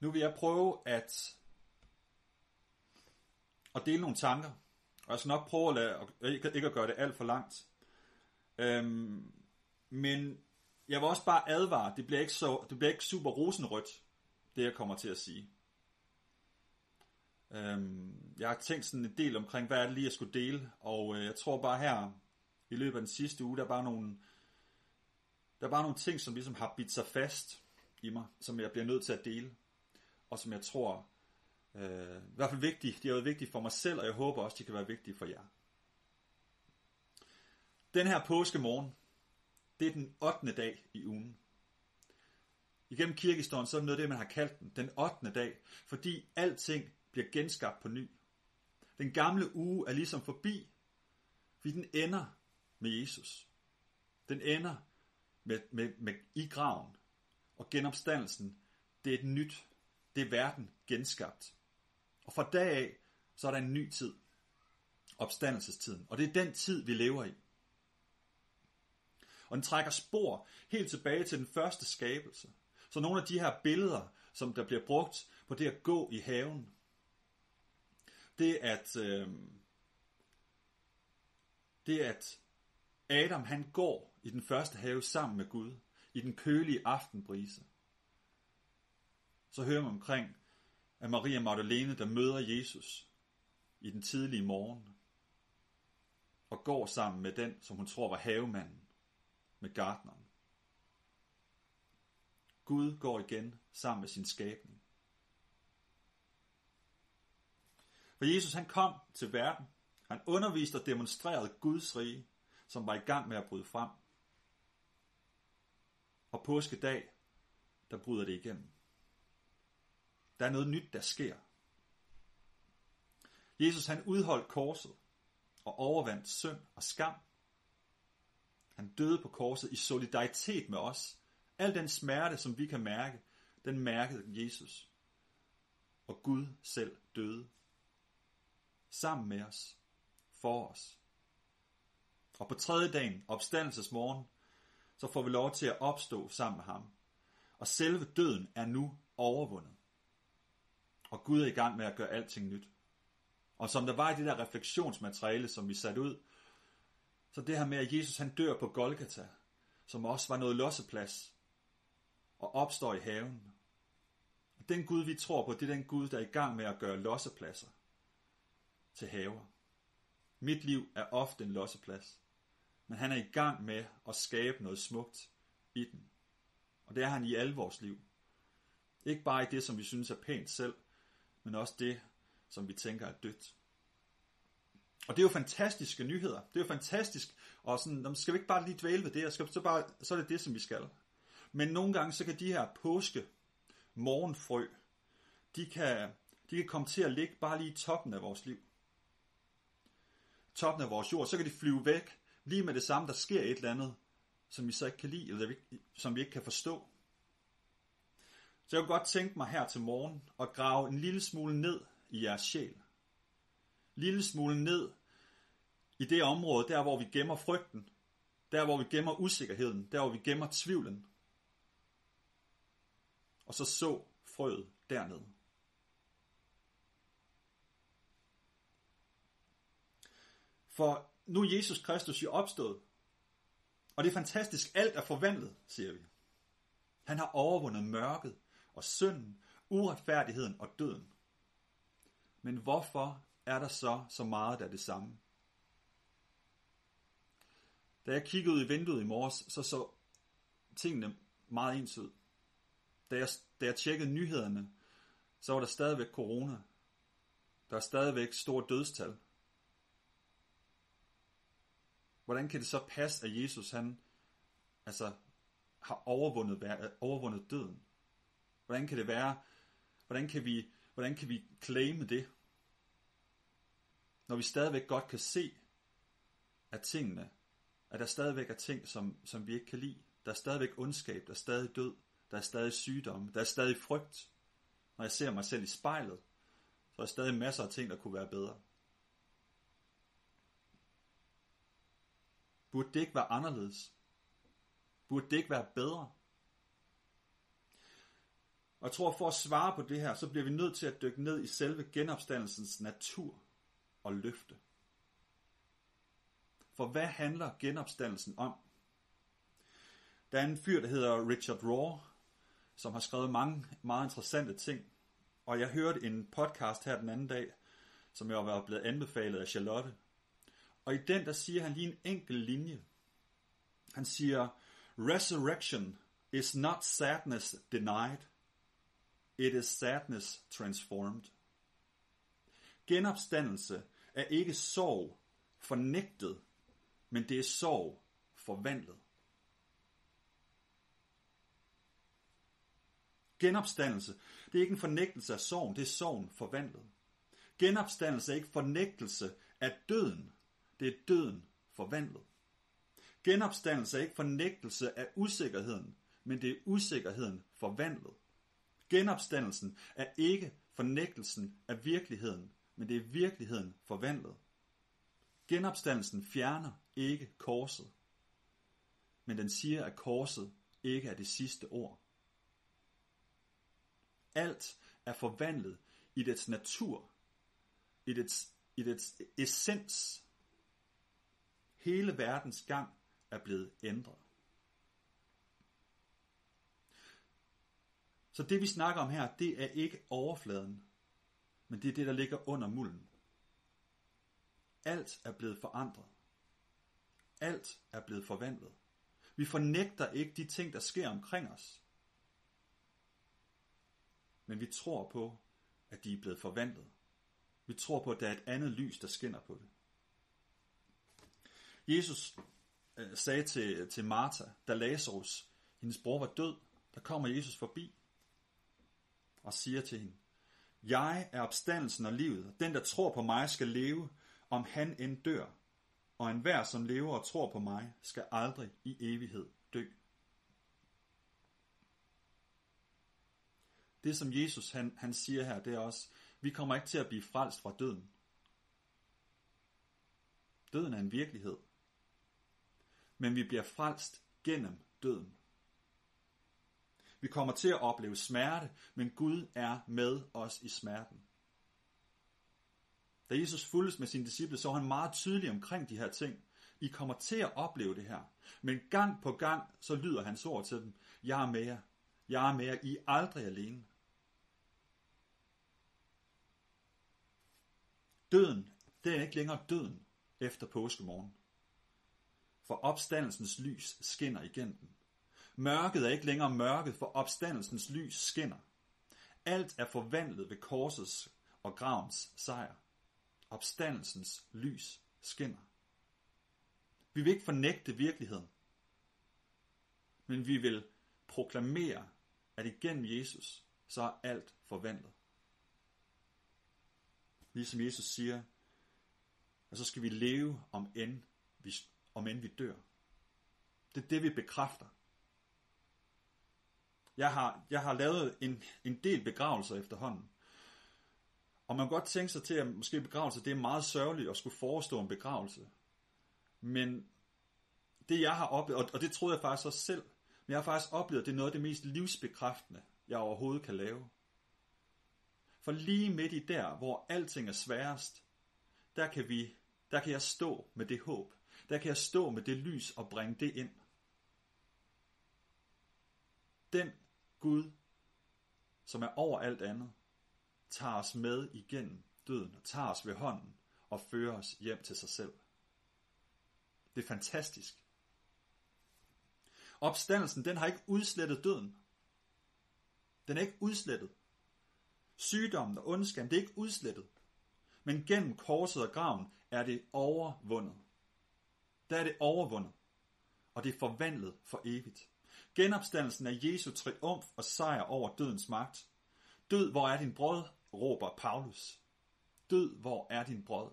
Nu vil jeg prøve at, at dele nogle tanker. Og jeg skal nok prøve at lade, ikke, ikke at gøre det alt for langt. Øhm, men jeg vil også bare advare, det bliver ikke, så, det bliver ikke super rosenrødt, det jeg kommer til at sige. Øhm, jeg har tænkt sådan en del omkring, hvad er det lige, jeg skulle dele, og øh, jeg tror bare her, i løbet af den sidste uge, der er bare nogle, der er bare nogle ting, som ligesom har bidt sig fast i mig, som jeg bliver nødt til at dele, og som jeg tror, øh, i hvert fald vigtige, de har været vigtige for mig selv, og jeg håber også, de kan være vigtige for jer. Den her påskemorgen, det er den 8. dag i ugen. Igennem kirkestoren, så er det noget af det, man har kaldt den, den 8. dag, fordi alting bliver genskabt på ny. Den gamle uge er ligesom forbi, fordi den ender med Jesus. Den ender med, med, med i graven. Og genopstandelsen, det er et nyt. Det er verden genskabt. Og fra dag af, så er der en ny tid. Opstandelsestiden. Og det er den tid, vi lever i. Og den trækker spor helt tilbage til den første skabelse. Så nogle af de her billeder, som der bliver brugt på det at gå i haven, det at, øh, det at Adam han går i den første have sammen med Gud, i den kølige aftenbrise. Så hører man omkring, at Maria Magdalene, der møder Jesus i den tidlige morgen, og går sammen med den, som hun tror var havemanden, med gartneren. Gud går igen sammen med sin skabning. For Jesus han kom til verden. Han underviste og demonstrerede Guds rige, som var i gang med at bryde frem. Og påskedag, der bryder det igennem. Der er noget nyt, der sker. Jesus han udholdt korset og overvandt synd og skam. Han døde på korset i solidaritet med os. Al den smerte, som vi kan mærke, den mærkede Jesus. Og Gud selv døde. Sammen med os. For os. Og på tredje dagen, opstandelsesmorgen, så får vi lov til at opstå sammen med ham. Og selve døden er nu overvundet. Og Gud er i gang med at gøre alting nyt. Og som der var i det der refleksionsmateriale, som vi satte ud, så det her med, at Jesus han dør på Golgata, som også var noget losseplads, og opstår i haven. Og den Gud, vi tror på, det er den Gud, der er i gang med at gøre lossepladser til haver. Mit liv er ofte en losseplads, men han er i gang med at skabe noget smukt i den. Og det er han i alle vores liv. Ikke bare i det, som vi synes er pænt selv, men også det, som vi tænker er dødt. Og det er jo fantastiske nyheder. Det er jo fantastisk. Og sådan, skal vi ikke bare lige dvæle ved det? Skal, så, bare, så er det det, som vi skal. Men nogle gange, så kan de her påske morgenfrø, de kan, de kan komme til at ligge bare lige i toppen af vores liv. Toppen af vores jord. Så kan de flyve væk lige med det samme, der sker et eller andet, som vi så ikke kan lide, eller som vi ikke kan forstå. Så jeg kunne godt tænke mig her til morgen at grave en lille smule ned i jeres sjæl. Lille smule ned i det område, der hvor vi gemmer frygten, der hvor vi gemmer usikkerheden, der hvor vi gemmer tvivlen. Og så så frøet dernede. For nu er Jesus Kristus jo opstået. Og det er fantastisk, alt er forvandlet, siger vi. Han har overvundet mørket og synden, uretfærdigheden og døden. Men hvorfor er der så så meget, der er det samme? Da jeg kiggede ud i vinduet i morges, så så tingene meget ens ud. Da jeg, da jeg tjekkede nyhederne, så var der stadigvæk corona. Der er stadigvæk store dødstal. Hvordan kan det så passe, at Jesus han altså, har overvundet, overvundet døden? Hvordan kan det være? Hvordan kan vi, hvordan kan vi claime det? Når vi stadigvæk godt kan se, at tingene, at der stadigvæk er ting, som, som vi ikke kan lide. Der er stadigvæk ondskab, der er stadig død, der er stadig sygdom, der er stadig frygt. Når jeg ser mig selv i spejlet, så er der stadig masser af ting, der kunne være bedre. Burde det ikke være anderledes? Burde det ikke være bedre? Og jeg tror, for at svare på det her, så bliver vi nødt til at dykke ned i selve genopstandelsens natur og løfte. For hvad handler genopstandelsen om? Der er en fyr, der hedder Richard Raw, som har skrevet mange meget interessante ting. Og jeg hørte en podcast her den anden dag, som jeg var blevet anbefalet af Charlotte. Og i den, der siger han lige en enkelt linje. Han siger, Resurrection is not sadness denied. It is sadness transformed. Genopstandelse er ikke sorg fornægtet, men det er sorg forvandlet. Genopstandelse, det er ikke en fornægtelse af sorgen, det er sorgen forvandlet. Genopstandelse er ikke fornægtelse af døden, det er døden forvandlet. Genopstandelse er ikke fornægtelse af usikkerheden, men det er usikkerheden forvandlet. Genopstandelsen er ikke fornægtelsen af virkeligheden, men det er virkeligheden forvandlet. Genopstandelsen fjerner ikke korset, men den siger, at korset ikke er det sidste ord. Alt er forvandlet i dets natur, i dets, i dets essens. Hele verdens gang er blevet ændret. Så det vi snakker om her, det er ikke overfladen, men det er det, der ligger under mulden. Alt er blevet forandret. Alt er blevet forvandlet. Vi fornægter ikke de ting, der sker omkring os. Men vi tror på, at de er blevet forvandlet. Vi tror på, at der er et andet lys, der skinner på det. Jesus øh, sagde til, til Martha, da Lazarus, hendes bror, var død, der kommer Jesus forbi og siger til hende, Jeg er opstandelsen og livet, og den, der tror på mig, skal leve, om han end dør, og enhver, som lever og tror på mig, skal aldrig i evighed dø. Det, som Jesus han, han siger her, det er også, vi kommer ikke til at blive frelst fra døden. Døden er en virkelighed. Men vi bliver frelst gennem døden. Vi kommer til at opleve smerte, men Gud er med os i smerten. Da Jesus fulgtes med sine disciple, så var han meget tydelig omkring de her ting. I kommer til at opleve det her. Men gang på gang, så lyder hans ord til dem. Jeg er med jer. Jeg er med jer. I er aldrig alene. Døden, det er ikke længere døden efter påskemorgen. For opstandelsens lys skinner igennem den. Mørket er ikke længere mørket, for opstandelsens lys skinner. Alt er forvandlet ved korsets og gravens sejr. Opstandelsens lys skinner. Vi vil ikke fornægte virkeligheden, men vi vil proklamere, at igennem Jesus, så er alt forvandlet. Ligesom Jesus siger, at så skal vi leve om end vi, om end vi dør. Det er det, vi bekræfter. Jeg har, jeg har lavet en, en del begravelser efterhånden. Og man kan godt tænke sig til, at måske begravelse, det er meget sørgeligt at skulle forestå en begravelse. Men det jeg har oplevet, og og det troede jeg faktisk også selv, men jeg har faktisk oplevet, at det er noget af det mest livsbekræftende, jeg overhovedet kan lave. For lige midt i der, hvor alting er sværest, der kan vi, der kan jeg stå med det håb. Der kan jeg stå med det lys og bringe det ind. Den Gud, som er over alt andet, tager os med igennem døden og tager os ved hånden og fører os hjem til sig selv. Det er fantastisk. Opstandelsen, den har ikke udslettet døden. Den er ikke udslettet. Sygdommen og ondskaben, det er ikke udslettet. Men gennem korset og graven er det overvundet. Der er det overvundet. Og det er forvandlet for evigt. Genopstandelsen er Jesu triumf og sejr over dødens magt. Død, hvor er din brød, råber Paulus. Død, hvor er din brød?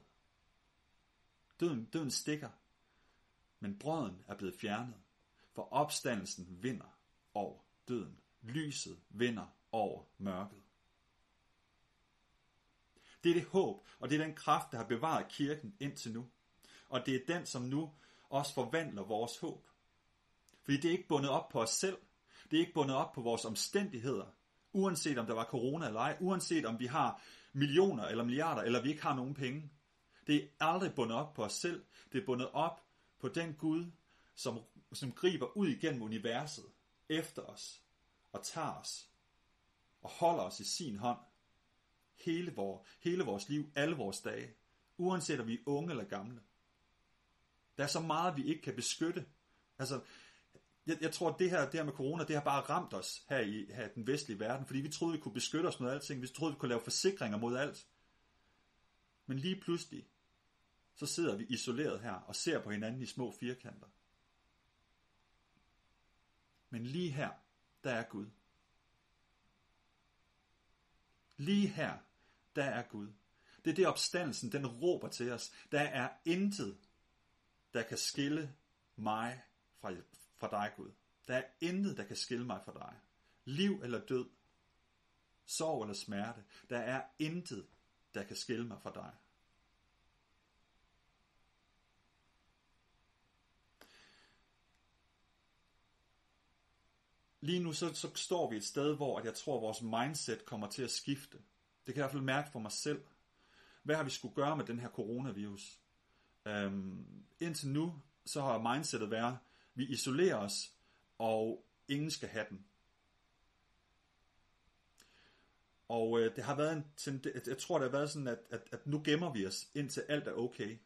Døden, døden stikker, men brøden er blevet fjernet, for opstandelsen vinder over døden. Lyset vinder over mørket. Det er det håb, og det er den kraft, der har bevaret kirken indtil nu. Og det er den, som nu også forvandler vores håb. Fordi det er ikke bundet op på os selv. Det er ikke bundet op på vores omstændigheder. Uanset om der var corona eller ej, uanset om vi har millioner eller milliarder, eller vi ikke har nogen penge. Det er aldrig bundet op på os selv. Det er bundet op på den Gud, som, som griber ud igennem universet efter os og tager os og holder os i sin hånd hele, vor, hele vores liv, alle vores dage, uanset om vi er unge eller gamle. Der er så meget, vi ikke kan beskytte. Altså, jeg, jeg tror, at det her, det her med corona, det har bare ramt os her i, her i den vestlige verden, fordi vi troede, vi kunne beskytte os mod alting. Vi troede, vi kunne lave forsikringer mod alt. Men lige pludselig, så sidder vi isoleret her og ser på hinanden i små firkanter. Men lige her, der er Gud. Lige her, der er Gud. Det er det opstandelsen, den råber til os. Der er intet, der kan skille mig fra, fra dig, Gud. Der er intet, der kan skille mig fra dig. Liv eller død, sorg eller smerte. Der er intet, der kan skille mig fra dig. Lige nu så, så står vi et sted, hvor at jeg tror, at vores mindset kommer til at skifte. Det kan jeg i hvert fald mærke for mig selv. Hvad har vi skulle gøre med den her coronavirus? Øhm, indtil nu, så har mindsetet været, vi isolerer os, og ingen skal have den. Og øh, det har været en, jeg tror, det har været sådan, at, at, at nu gemmer vi os, indtil alt er okay.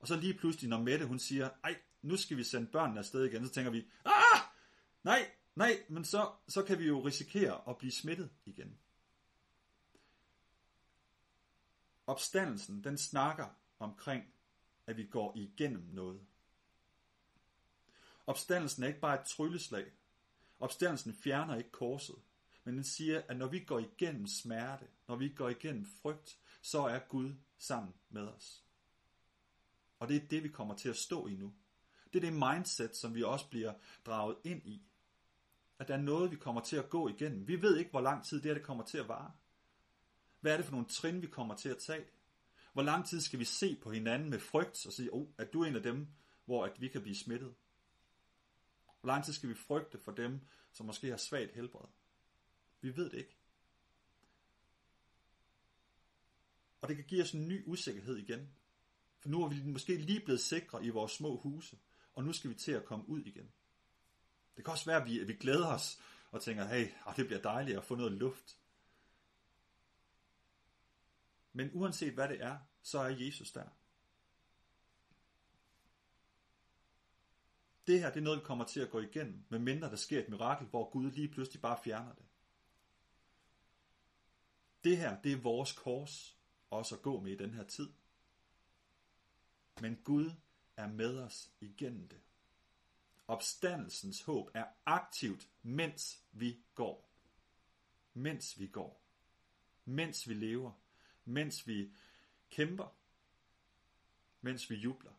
Og så lige pludselig, når Mette hun siger, ej, nu skal vi sende børnene afsted igen, så tænker vi, ah, nej, nej, men så, så kan vi jo risikere at blive smittet igen. Opstandelsen, den snakker omkring, at vi går igennem noget. Opstandelsen er ikke bare et trylleslag. Opstandelsen fjerner ikke korset. Men den siger, at når vi går igennem smerte, når vi går igennem frygt, så er Gud sammen med os. Og det er det, vi kommer til at stå i nu. Det er det mindset, som vi også bliver draget ind i. At der er noget, vi kommer til at gå igennem. Vi ved ikke, hvor lang tid det her det kommer til at vare. Hvad er det for nogle trin, vi kommer til at tage? Hvor lang tid skal vi se på hinanden med frygt og sige, oh, at du er en af dem, hvor at vi kan blive smittet? Hvor lang tid skal vi frygte for dem, som måske har svagt helbred? Vi ved det ikke. Og det kan give os en ny usikkerhed igen. For nu er vi måske lige blevet sikre i vores små huse, og nu skal vi til at komme ud igen. Det kan også være, at vi, at vi glæder os og tænker, hey, ah, det bliver dejligt at få noget luft. Men uanset hvad det er, så er Jesus der. Det her det er noget, vi kommer til at gå igennem, medmindre der sker et mirakel, hvor Gud lige pludselig bare fjerner det. Det her, det er vores kors også at gå med i den her tid. Men Gud er med os igennem det. Opstandelsens håb er aktivt, mens vi går. Mens vi går. Mens vi lever. Mens vi kæmper. Mens vi jubler.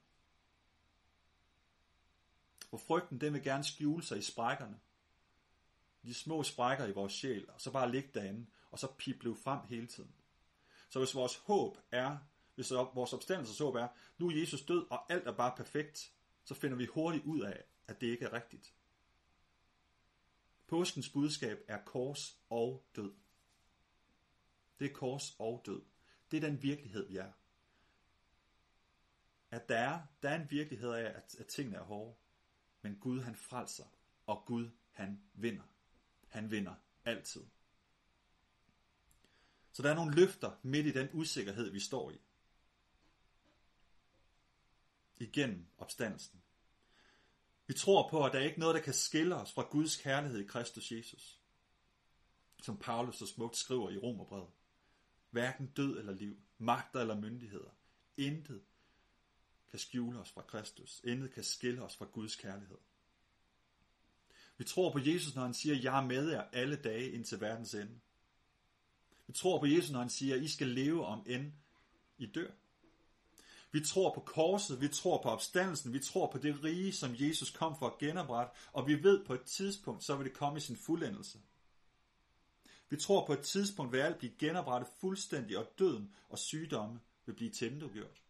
For frygten, den vil gerne skjule sig i sprækkerne. De små sprækker i vores sjæl, og så bare ligge derinde, og så pible frem hele tiden. Så hvis vores håb er, hvis vores opstandelses håb er, nu er Jesus død, og alt er bare perfekt, så finder vi hurtigt ud af, at det ikke er rigtigt. Påskens budskab er kors og død. Det er kors og død. Det er den virkelighed, vi er. At der er, der er en virkelighed af, at, at tingene er hårde. Men Gud han frelser, og Gud han vinder. Han vinder altid. Så der er nogle løfter midt i den usikkerhed, vi står i. Igennem opstandelsen. Vi tror på, at der er ikke noget, der kan skille os fra Guds kærlighed i Kristus Jesus. Som Paulus så smukt skriver i Romerbrevet. Hverken død eller liv, magter eller myndigheder. Intet kan skjule os fra Kristus. Intet kan skille os fra Guds kærlighed. Vi tror på Jesus, når han siger, jeg er med jer alle dage indtil verdens ende. Vi tror på Jesus, når han siger, I skal leve om end I dør. Vi tror på korset, vi tror på opstandelsen, vi tror på det rige, som Jesus kom for at genoprette, og vi ved på et tidspunkt, så vil det komme i sin fuldendelse. Vi tror på et tidspunkt vil alt blive genoprettet fuldstændig, og døden og sygdomme vil blive tændegjort.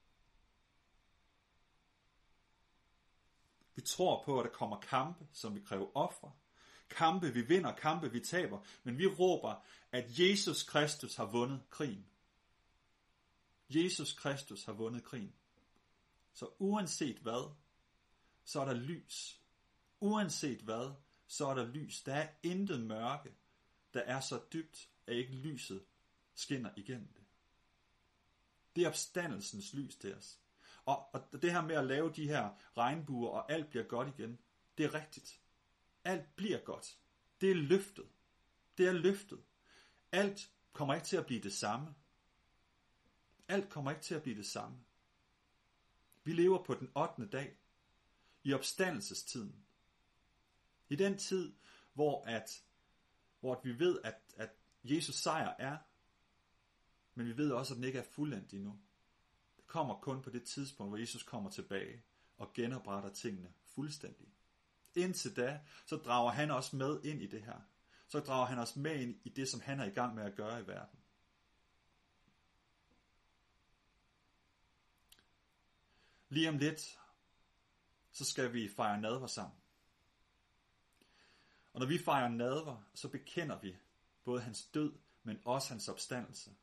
Vi tror på, at der kommer kampe, som vil kræve ofre. kampe vi vinder, kampe vi taber, men vi råber, at Jesus Kristus har vundet krigen. Jesus Kristus har vundet krigen. Så uanset hvad, så er der lys. Uanset hvad, så er der lys. Der er intet mørke, der er så dybt, at ikke lyset skinner igennem det. Det er opstandelsens lys til os. Og, og det her med at lave de her regnbuer, og alt bliver godt igen, det er rigtigt. Alt bliver godt. Det er løftet. Det er løftet. Alt kommer ikke til at blive det samme. Alt kommer ikke til at blive det samme. Vi lever på den 8. dag i opstandelsestiden. I den tid, hvor at, hvor at vi ved, at, at Jesus sejr er, men vi ved også, at den ikke er fuldendt endnu. Kommer kun på det tidspunkt, hvor Jesus kommer tilbage og genopretter tingene fuldstændig. Indtil da, så drager han os med ind i det her. Så drager han os med ind i det, som han er i gang med at gøre i verden. Lige om lidt, så skal vi fejre nadver sammen. Og når vi fejrer nadver, så bekender vi både hans død, men også hans opstandelse.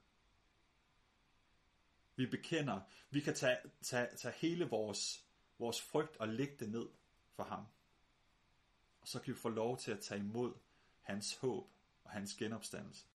Vi bekender, vi kan tage, tage, tage hele vores, vores frygt og lægge det ned for ham. Og så kan vi få lov til at tage imod hans håb og hans genopstandelse.